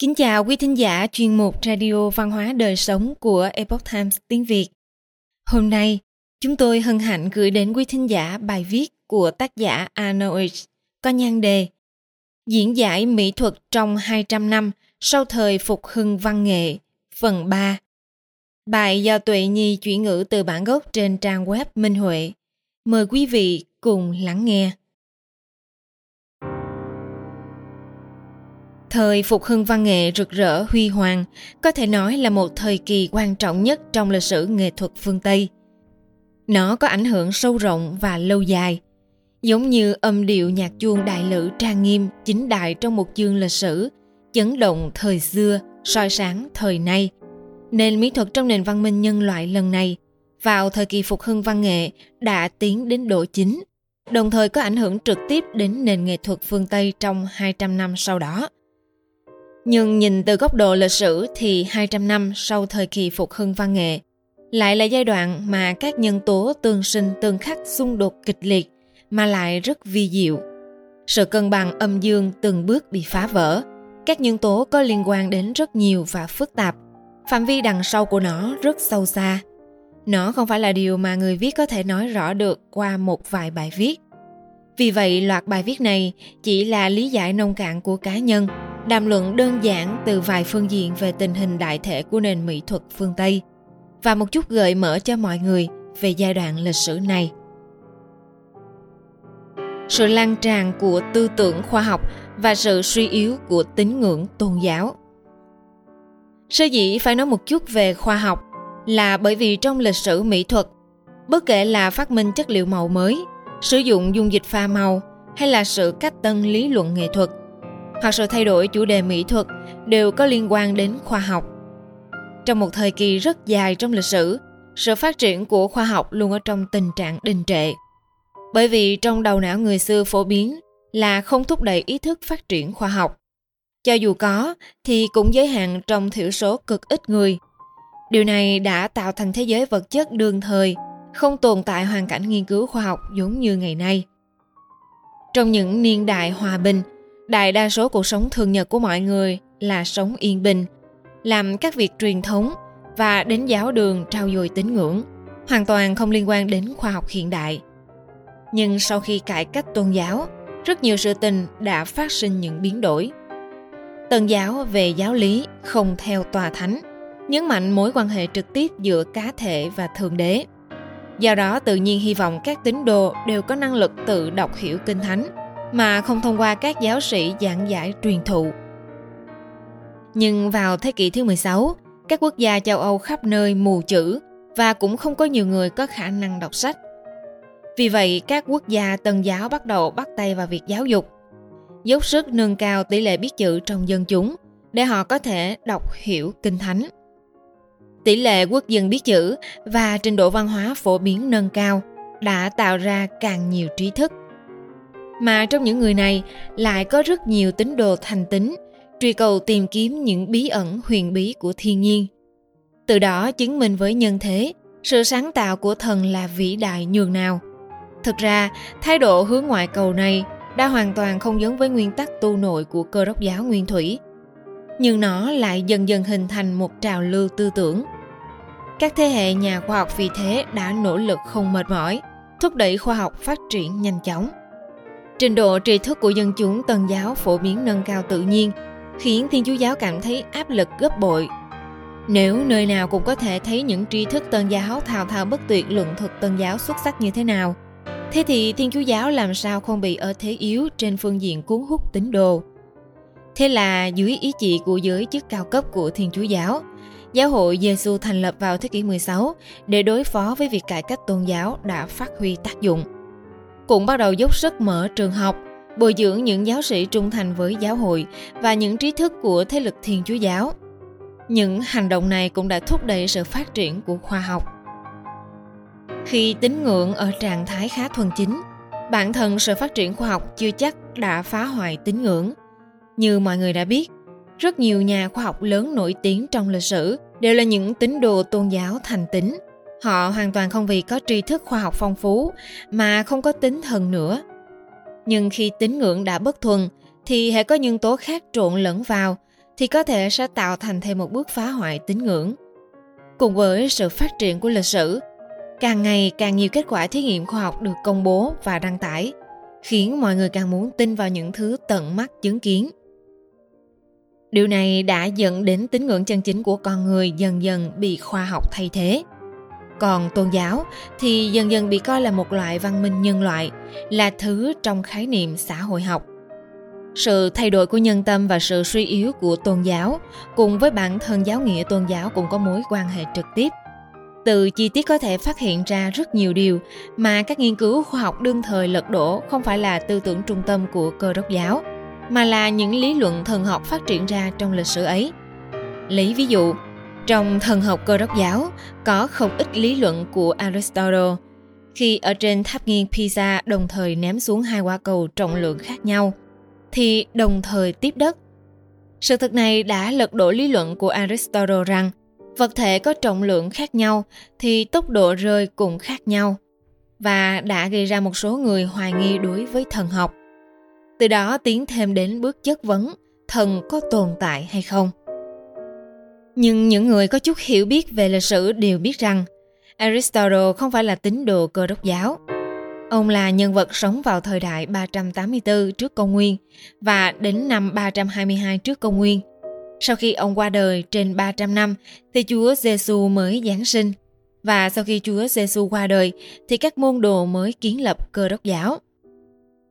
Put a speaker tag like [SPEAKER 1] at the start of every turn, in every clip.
[SPEAKER 1] Kính chào quý thính giả chuyên mục Radio Văn hóa Đời Sống của Epoch Times tiếng Việt. Hôm nay, chúng tôi hân hạnh gửi đến quý thính giả bài viết của tác giả Arnold có nhan đề Diễn giải mỹ thuật trong 200 năm sau thời phục hưng văn nghệ, phần 3. Bài do Tuệ Nhi chuyển ngữ từ bản gốc trên trang web Minh Huệ. Mời quý vị cùng lắng nghe. Thời phục hưng văn nghệ rực rỡ huy hoàng có thể nói là một thời kỳ quan trọng nhất trong lịch sử nghệ thuật phương Tây. Nó có ảnh hưởng sâu rộng và lâu dài, giống như âm điệu nhạc chuông đại lữ trang nghiêm chính đại trong một chương lịch sử, chấn động thời xưa, soi sáng thời nay. Nền mỹ thuật trong nền văn minh nhân loại lần này, vào thời kỳ phục hưng văn nghệ đã tiến đến độ chính, đồng thời có ảnh hưởng trực tiếp đến nền nghệ thuật phương Tây trong 200 năm sau đó – nhưng nhìn từ góc độ lịch sử thì 200 năm sau thời kỳ phục hưng văn nghệ, lại là giai đoạn mà các nhân tố tương sinh tương khắc xung đột kịch liệt mà lại rất vi diệu. Sự cân bằng âm dương từng bước bị phá vỡ, các nhân tố có liên quan đến rất nhiều và phức tạp. Phạm vi đằng sau của nó rất sâu xa. Nó không phải là điều mà người viết có thể nói rõ được qua một vài bài viết. Vì vậy, loạt bài viết này chỉ là lý giải nông cạn của cá nhân đàm luận đơn giản từ vài phương diện về tình hình đại thể của nền mỹ thuật phương Tây và một chút gợi mở cho mọi người về giai đoạn lịch sử này. Sự lan tràn của tư tưởng khoa học và sự suy yếu của tín ngưỡng tôn giáo. Sơ dĩ phải nói một chút về khoa học là bởi vì trong lịch sử mỹ thuật, bất kể là phát minh chất liệu màu mới, sử dụng dung dịch pha màu hay là sự cách tân lý luận nghệ thuật hoặc sự thay đổi chủ đề mỹ thuật đều có liên quan đến khoa học. Trong một thời kỳ rất dài trong lịch sử, sự phát triển của khoa học luôn ở trong tình trạng đình trệ. Bởi vì trong đầu não người xưa phổ biến là không thúc đẩy ý thức phát triển khoa học. Cho dù có thì cũng giới hạn trong thiểu số cực ít người. Điều này đã tạo thành thế giới vật chất đương thời, không tồn tại hoàn cảnh nghiên cứu khoa học giống như ngày nay. Trong những niên đại hòa bình, đại đa số cuộc sống thường nhật của mọi người là sống yên bình, làm các việc truyền thống và đến giáo đường trao dồi tín ngưỡng, hoàn toàn không liên quan đến khoa học hiện đại. Nhưng sau khi cải cách tôn giáo, rất nhiều sự tình đã phát sinh những biến đổi. Tần giáo về giáo lý không theo tòa thánh, nhấn mạnh mối quan hệ trực tiếp giữa cá thể và thượng đế. Do đó tự nhiên hy vọng các tín đồ đều có năng lực tự đọc hiểu kinh thánh mà không thông qua các giáo sĩ giảng giải truyền thụ. Nhưng vào thế kỷ thứ 16, các quốc gia châu Âu khắp nơi mù chữ và cũng không có nhiều người có khả năng đọc sách. Vì vậy, các quốc gia tân giáo bắt đầu bắt tay vào việc giáo dục, dốc sức nâng cao tỷ lệ biết chữ trong dân chúng để họ có thể đọc hiểu kinh thánh. Tỷ lệ quốc dân biết chữ và trình độ văn hóa phổ biến nâng cao đã tạo ra càng nhiều trí thức mà trong những người này lại có rất nhiều tín đồ thành tín, truy cầu tìm kiếm những bí ẩn huyền bí của thiên nhiên. Từ đó chứng minh với nhân thế, sự sáng tạo của thần là vĩ đại nhường nào. Thực ra, thái độ hướng ngoại cầu này đã hoàn toàn không giống với nguyên tắc tu nội của cơ đốc giáo nguyên thủy. Nhưng nó lại dần dần hình thành một trào lưu tư tưởng. Các thế hệ nhà khoa học vì thế đã nỗ lực không mệt mỏi, thúc đẩy khoa học phát triển nhanh chóng. Trình độ tri thức của dân chúng tân giáo phổ biến nâng cao tự nhiên, khiến Thiên Chúa giáo cảm thấy áp lực gấp bội. Nếu nơi nào cũng có thể thấy những tri thức tân giáo thao thao bất tuyệt luận thuật tân giáo xuất sắc như thế nào, thế thì Thiên Chúa giáo làm sao không bị ở thế yếu trên phương diện cuốn hút tín đồ? Thế là dưới ý chỉ của giới chức cao cấp của Thiên Chúa giáo, Giáo hội Giêsu thành lập vào thế kỷ 16 để đối phó với việc cải cách tôn giáo đã phát huy tác dụng cũng bắt đầu dốc sức mở trường học, bồi dưỡng những giáo sĩ trung thành với giáo hội và những trí thức của thế lực Thiên Chúa giáo. Những hành động này cũng đã thúc đẩy sự phát triển của khoa học. Khi tín ngưỡng ở trạng thái khá thuần chính, bản thân sự phát triển khoa học chưa chắc đã phá hoại tín ngưỡng. Như mọi người đã biết, rất nhiều nhà khoa học lớn nổi tiếng trong lịch sử đều là những tín đồ tôn giáo thành tín Họ hoàn toàn không vì có tri thức khoa học phong phú mà không có tính thần nữa. Nhưng khi tín ngưỡng đã bất thuần thì hệ có nhân tố khác trộn lẫn vào thì có thể sẽ tạo thành thêm một bước phá hoại tín ngưỡng. Cùng với sự phát triển của lịch sử, càng ngày càng nhiều kết quả thí nghiệm khoa học được công bố và đăng tải, khiến mọi người càng muốn tin vào những thứ tận mắt chứng kiến. Điều này đã dẫn đến tín ngưỡng chân chính của con người dần dần bị khoa học thay thế. Còn tôn giáo thì dần dần bị coi là một loại văn minh nhân loại, là thứ trong khái niệm xã hội học. Sự thay đổi của nhân tâm và sự suy yếu của tôn giáo cùng với bản thân giáo nghĩa tôn giáo cũng có mối quan hệ trực tiếp. Từ chi tiết có thể phát hiện ra rất nhiều điều mà các nghiên cứu khoa học đương thời lật đổ không phải là tư tưởng trung tâm của cơ đốc giáo, mà là những lý luận thần học phát triển ra trong lịch sử ấy. Lấy ví dụ, trong thần học cơ đốc giáo, có không ít lý luận của Aristotle khi ở trên tháp nghiêng Pisa đồng thời ném xuống hai quả cầu trọng lượng khác nhau, thì đồng thời tiếp đất. Sự thực này đã lật đổ lý luận của Aristotle rằng, vật thể có trọng lượng khác nhau thì tốc độ rơi cũng khác nhau, và đã gây ra một số người hoài nghi đối với thần học. Từ đó tiến thêm đến bước chất vấn, thần có tồn tại hay không. Nhưng những người có chút hiểu biết về lịch sử đều biết rằng Aristotle không phải là tín đồ cơ đốc giáo. Ông là nhân vật sống vào thời đại 384 trước công nguyên và đến năm 322 trước công nguyên. Sau khi ông qua đời trên 300 năm thì Chúa Giêsu mới giáng sinh và sau khi Chúa Giêsu qua đời thì các môn đồ mới kiến lập cơ đốc giáo.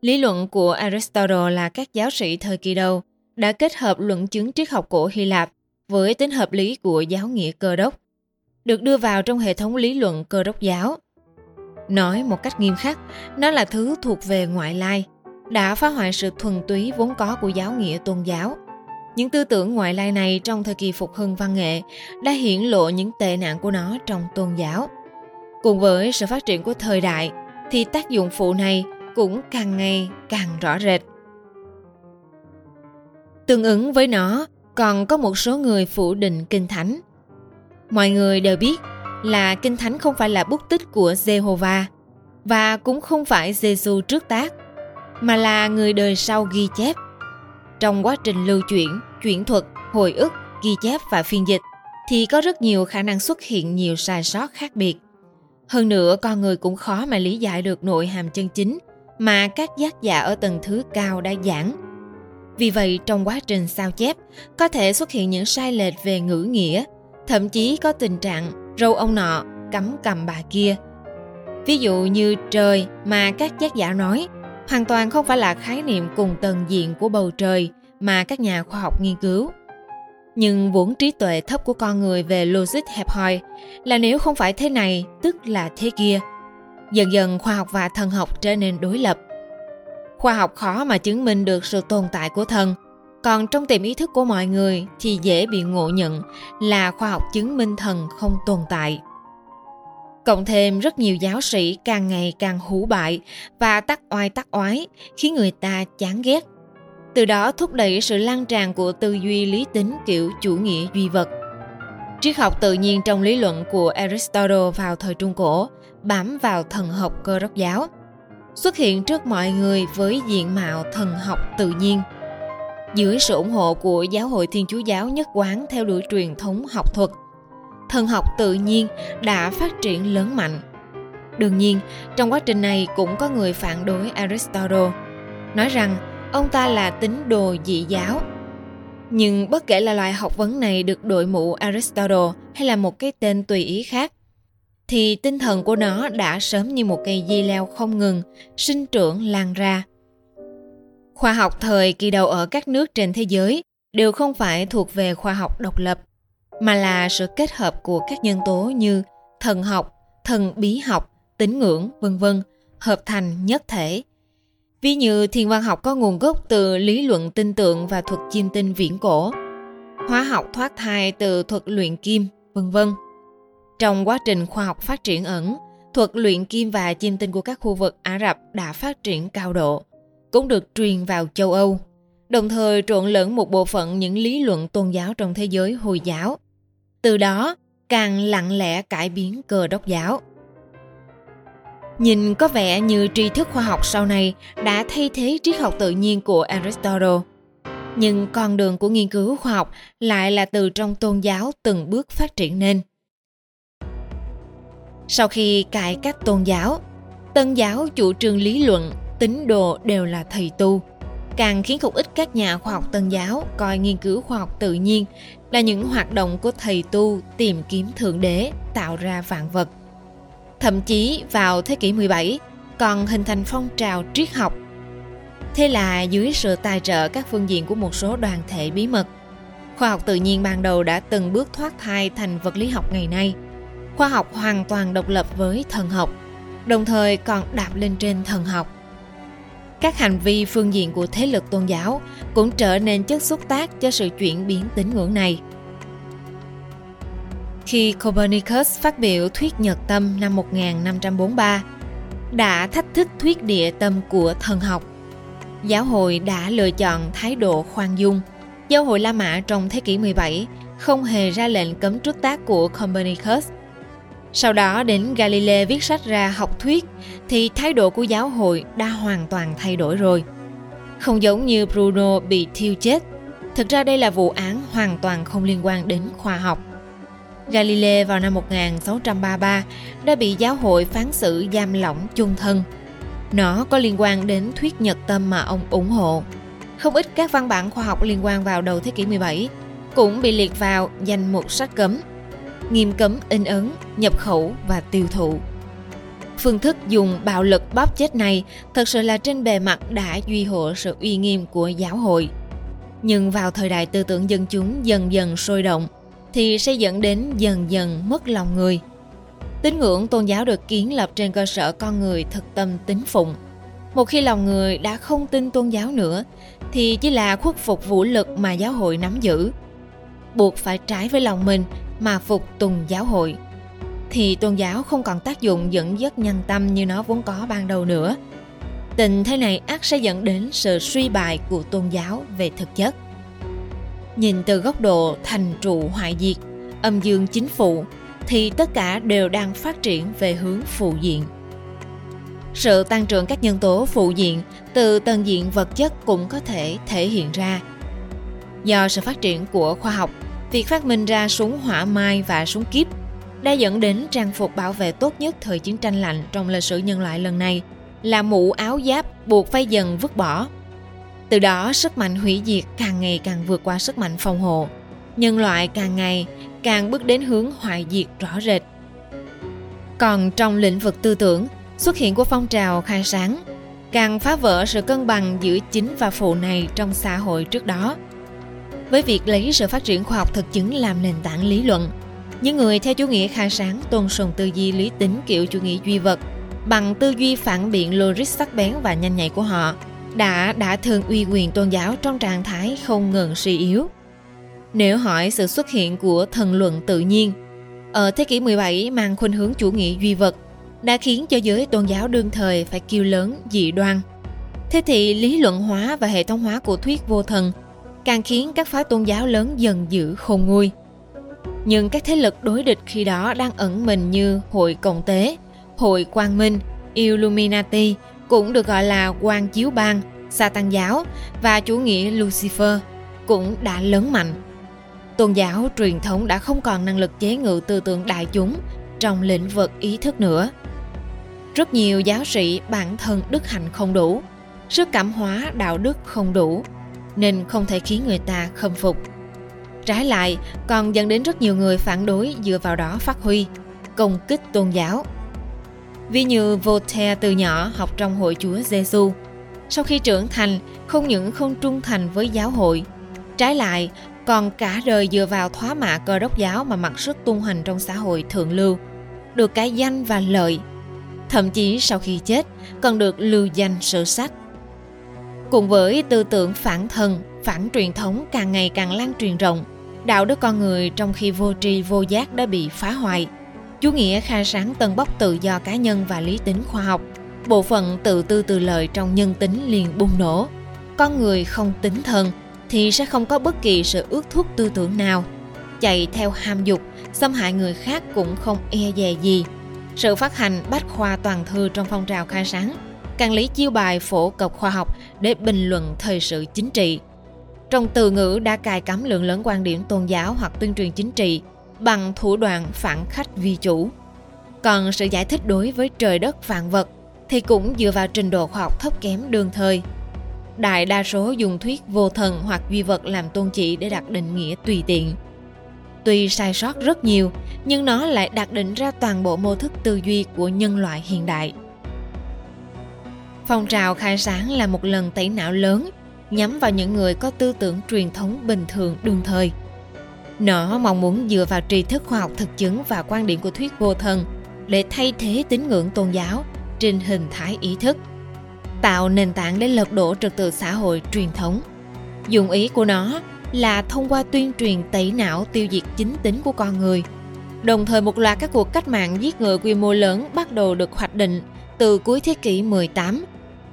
[SPEAKER 1] Lý luận của Aristotle là các giáo sĩ thời kỳ đầu đã kết hợp luận chứng triết học cổ Hy Lạp với tính hợp lý của giáo nghĩa cơ đốc, được đưa vào trong hệ thống lý luận cơ đốc giáo. Nói một cách nghiêm khắc, nó là thứ thuộc về ngoại lai, đã phá hoại sự thuần túy vốn có của giáo nghĩa tôn giáo. Những tư tưởng ngoại lai này trong thời kỳ phục hưng văn nghệ đã hiển lộ những tệ nạn của nó trong tôn giáo. Cùng với sự phát triển của thời đại, thì tác dụng phụ này cũng càng ngày càng rõ rệt. Tương ứng với nó còn có một số người phủ định kinh thánh. Mọi người đều biết là kinh thánh không phải là bút tích của Jehovah và cũng không phải Giêsu trước tác, mà là người đời sau ghi chép. Trong quá trình lưu chuyển, chuyển thuật, hồi ức, ghi chép và phiên dịch thì có rất nhiều khả năng xuất hiện nhiều sai sót khác biệt. Hơn nữa, con người cũng khó mà lý giải được nội hàm chân chính mà các giác giả ở tầng thứ cao đã giảng. Vì vậy, trong quá trình sao chép, có thể xuất hiện những sai lệch về ngữ nghĩa, thậm chí có tình trạng râu ông nọ cắm cầm bà kia. Ví dụ như trời mà các giác giả nói, hoàn toàn không phải là khái niệm cùng tầng diện của bầu trời mà các nhà khoa học nghiên cứu. Nhưng vốn trí tuệ thấp của con người về logic hẹp hòi là nếu không phải thế này, tức là thế kia – Dần dần khoa học và thần học trở nên đối lập. Khoa học khó mà chứng minh được sự tồn tại của thần, còn trong tiềm ý thức của mọi người thì dễ bị ngộ nhận là khoa học chứng minh thần không tồn tại. Cộng thêm rất nhiều giáo sĩ càng ngày càng hủ bại và tắc oai tắc oái khiến người ta chán ghét. Từ đó thúc đẩy sự lan tràn của tư duy lý tính kiểu chủ nghĩa duy vật. Triết học tự nhiên trong lý luận của Aristotle vào thời Trung Cổ bám vào thần học cơ đốc giáo, xuất hiện trước mọi người với diện mạo thần học tự nhiên. Dưới sự ủng hộ của giáo hội Thiên Chúa giáo nhất quán theo đuổi truyền thống học thuật, thần học tự nhiên đã phát triển lớn mạnh. Đương nhiên, trong quá trình này cũng có người phản đối Aristotle, nói rằng ông ta là tín đồ dị giáo. Nhưng bất kể là loại học vấn này được đội mũ Aristotle hay là một cái tên tùy ý khác, thì tinh thần của nó đã sớm như một cây dây leo không ngừng, sinh trưởng, lan ra. Khoa học thời kỳ đầu ở các nước trên thế giới đều không phải thuộc về khoa học độc lập, mà là sự kết hợp của các nhân tố như thần học, thần bí học, tín ngưỡng, vân vân, hợp thành nhất thể. Ví như thiên văn học có nguồn gốc từ lý luận tinh tượng và thuật chiêm tinh viễn cổ, hóa học thoát thai từ thuật luyện kim, vân vân trong quá trình khoa học phát triển ẩn, thuật luyện kim và chiêm tinh của các khu vực Ả Rập đã phát triển cao độ, cũng được truyền vào châu Âu, đồng thời trộn lẫn một bộ phận những lý luận tôn giáo trong thế giới Hồi giáo. Từ đó, càng lặng lẽ cải biến cơ đốc giáo. Nhìn có vẻ như tri thức khoa học sau này đã thay thế triết học tự nhiên của Aristotle. nhưng con đường của nghiên cứu khoa học lại là từ trong tôn giáo từng bước phát triển nên. Sau khi cải cách tôn giáo, tân giáo chủ trương lý luận, tín đồ đều là thầy tu, càng khiến không ít các nhà khoa học tân giáo coi nghiên cứu khoa học tự nhiên là những hoạt động của thầy tu tìm kiếm thượng đế tạo ra vạn vật. Thậm chí vào thế kỷ 17 còn hình thành phong trào triết học. Thế là dưới sự tài trợ các phương diện của một số đoàn thể bí mật, khoa học tự nhiên ban đầu đã từng bước thoát thai thành vật lý học ngày nay. Khoa học hoàn toàn độc lập với thần học, đồng thời còn đạp lên trên thần học các hành vi phương diện của thế lực tôn giáo cũng trở nên chất xúc tác cho sự chuyển biến tín ngưỡng này. Khi Copernicus phát biểu thuyết nhật tâm năm 1543, đã thách thức thuyết địa tâm của thần học. Giáo hội đã lựa chọn thái độ khoan dung. Giáo hội La Mã trong thế kỷ 17 không hề ra lệnh cấm trước tác của Copernicus sau đó đến Galilei viết sách ra học thuyết thì thái độ của giáo hội đã hoàn toàn thay đổi rồi. Không giống như Bruno bị thiêu chết, thực ra đây là vụ án hoàn toàn không liên quan đến khoa học. Galilei vào năm 1633 đã bị giáo hội phán xử giam lỏng chung thân. Nó có liên quan đến thuyết nhật tâm mà ông ủng hộ. Không ít các văn bản khoa học liên quan vào đầu thế kỷ 17 cũng bị liệt vào danh mục sách cấm nghiêm cấm in ấn, nhập khẩu và tiêu thụ. Phương thức dùng bạo lực bóp chết này thật sự là trên bề mặt đã duy hộ sự uy nghiêm của giáo hội. Nhưng vào thời đại tư tưởng dân chúng dần dần sôi động, thì sẽ dẫn đến dần dần mất lòng người. Tín ngưỡng tôn giáo được kiến lập trên cơ sở con người thực tâm tín phụng. Một khi lòng người đã không tin tôn giáo nữa, thì chỉ là khuất phục vũ lực mà giáo hội nắm giữ. Buộc phải trái với lòng mình mà phục tùng giáo hội thì tôn giáo không còn tác dụng dẫn dắt nhân tâm như nó vốn có ban đầu nữa. Tình thế này ác sẽ dẫn đến sự suy bại của tôn giáo về thực chất. Nhìn từ góc độ thành trụ hoại diệt, âm dương chính phụ, thì tất cả đều đang phát triển về hướng phụ diện. Sự tăng trưởng các nhân tố phụ diện từ tầng diện vật chất cũng có thể thể hiện ra. Do sự phát triển của khoa học Việc phát minh ra súng hỏa mai và súng kíp đã dẫn đến trang phục bảo vệ tốt nhất thời chiến tranh lạnh trong lịch sử nhân loại lần này là mũ áo giáp buộc phải dần vứt bỏ. Từ đó, sức mạnh hủy diệt càng ngày càng vượt qua sức mạnh phòng hộ. Nhân loại càng ngày càng bước đến hướng hoại diệt rõ rệt. Còn trong lĩnh vực tư tưởng, xuất hiện của phong trào khai sáng càng phá vỡ sự cân bằng giữa chính và phụ này trong xã hội trước đó – với việc lấy sự phát triển khoa học thực chứng làm nền tảng lý luận. Những người theo chủ nghĩa khai sáng tôn sùng tư duy lý tính kiểu chủ nghĩa duy vật bằng tư duy phản biện logic sắc bén và nhanh nhạy của họ đã đã thường uy quyền tôn giáo trong trạng thái không ngừng suy yếu. Nếu hỏi sự xuất hiện của thần luận tự nhiên, ở thế kỷ 17 mang khuynh hướng chủ nghĩa duy vật đã khiến cho giới tôn giáo đương thời phải kêu lớn dị đoan. Thế thì lý luận hóa và hệ thống hóa của thuyết vô thần càng khiến các phái tôn giáo lớn dần giữ khôn nguôi. Nhưng các thế lực đối địch khi đó đang ẩn mình như Hội Cộng Tế, Hội Quang Minh, Illuminati cũng được gọi là quan chiếu bang, sa tăng giáo và chủ nghĩa Lucifer cũng đã lớn mạnh. Tôn giáo truyền thống đã không còn năng lực chế ngự tư tưởng đại chúng trong lĩnh vực ý thức nữa. Rất nhiều giáo sĩ bản thân đức hạnh không đủ, sức cảm hóa đạo đức không đủ, nên không thể khiến người ta khâm phục. Trái lại, còn dẫn đến rất nhiều người phản đối dựa vào đó phát huy, công kích tôn giáo. Ví như Voltaire từ nhỏ học trong hội Chúa Giêsu, sau khi trưởng thành không những không trung thành với giáo hội, trái lại còn cả đời dựa vào thoá mạ cơ đốc giáo mà mặc sức tung hành trong xã hội thượng lưu, được cái danh và lợi. Thậm chí sau khi chết còn được lưu danh sử sách. Cùng với tư tưởng phản thần, phản truyền thống càng ngày càng lan truyền rộng, đạo đức con người trong khi vô tri vô giác đã bị phá hoại. Chủ nghĩa khai sáng tân bốc tự do cá nhân và lý tính khoa học, bộ phận tự tư từ lợi trong nhân tính liền bùng nổ. Con người không tính thần thì sẽ không có bất kỳ sự ước thúc tư tưởng nào. Chạy theo ham dục, xâm hại người khác cũng không e dè gì. Sự phát hành bách khoa toàn thư trong phong trào khai sáng càng lấy chiêu bài phổ cập khoa học để bình luận thời sự chính trị. Trong từ ngữ đã cài cắm lượng lớn quan điểm tôn giáo hoặc tuyên truyền chính trị bằng thủ đoạn phản khách vi chủ. Còn sự giải thích đối với trời đất vạn vật thì cũng dựa vào trình độ khoa học thấp kém đương thời. Đại đa số dùng thuyết vô thần hoặc duy vật làm tôn chỉ để đặt định nghĩa tùy tiện. Tuy sai sót rất nhiều, nhưng nó lại đặt định ra toàn bộ mô thức tư duy của nhân loại hiện đại. Phong trào khai sáng là một lần tẩy não lớn nhắm vào những người có tư tưởng truyền thống bình thường đương thời. Nó mong muốn dựa vào tri thức khoa học thực chứng và quan điểm của thuyết vô thần để thay thế tín ngưỡng tôn giáo trên hình thái ý thức, tạo nền tảng để lật đổ trật tự xã hội truyền thống. Dụng ý của nó là thông qua tuyên truyền tẩy não tiêu diệt chính tính của con người. Đồng thời một loạt các cuộc cách mạng giết người quy mô lớn bắt đầu được hoạch định từ cuối thế kỷ 18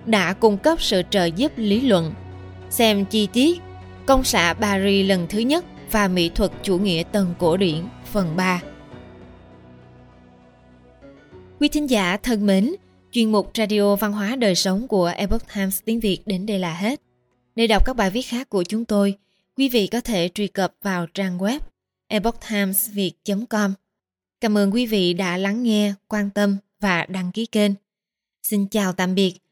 [SPEAKER 1] đã cung cấp sự trợ giúp lý luận. Xem chi tiết Công xã Paris lần thứ nhất và mỹ thuật chủ nghĩa tân cổ điển phần 3. Quý thính giả thân mến, chuyên mục Radio Văn hóa Đời Sống của Epoch Times tiếng Việt đến đây là hết. Để đọc các bài viết khác của chúng tôi, quý vị có thể truy cập vào trang web epochtimesviet.com. Cảm ơn quý vị đã lắng nghe, quan tâm và đăng ký kênh. Xin chào tạm biệt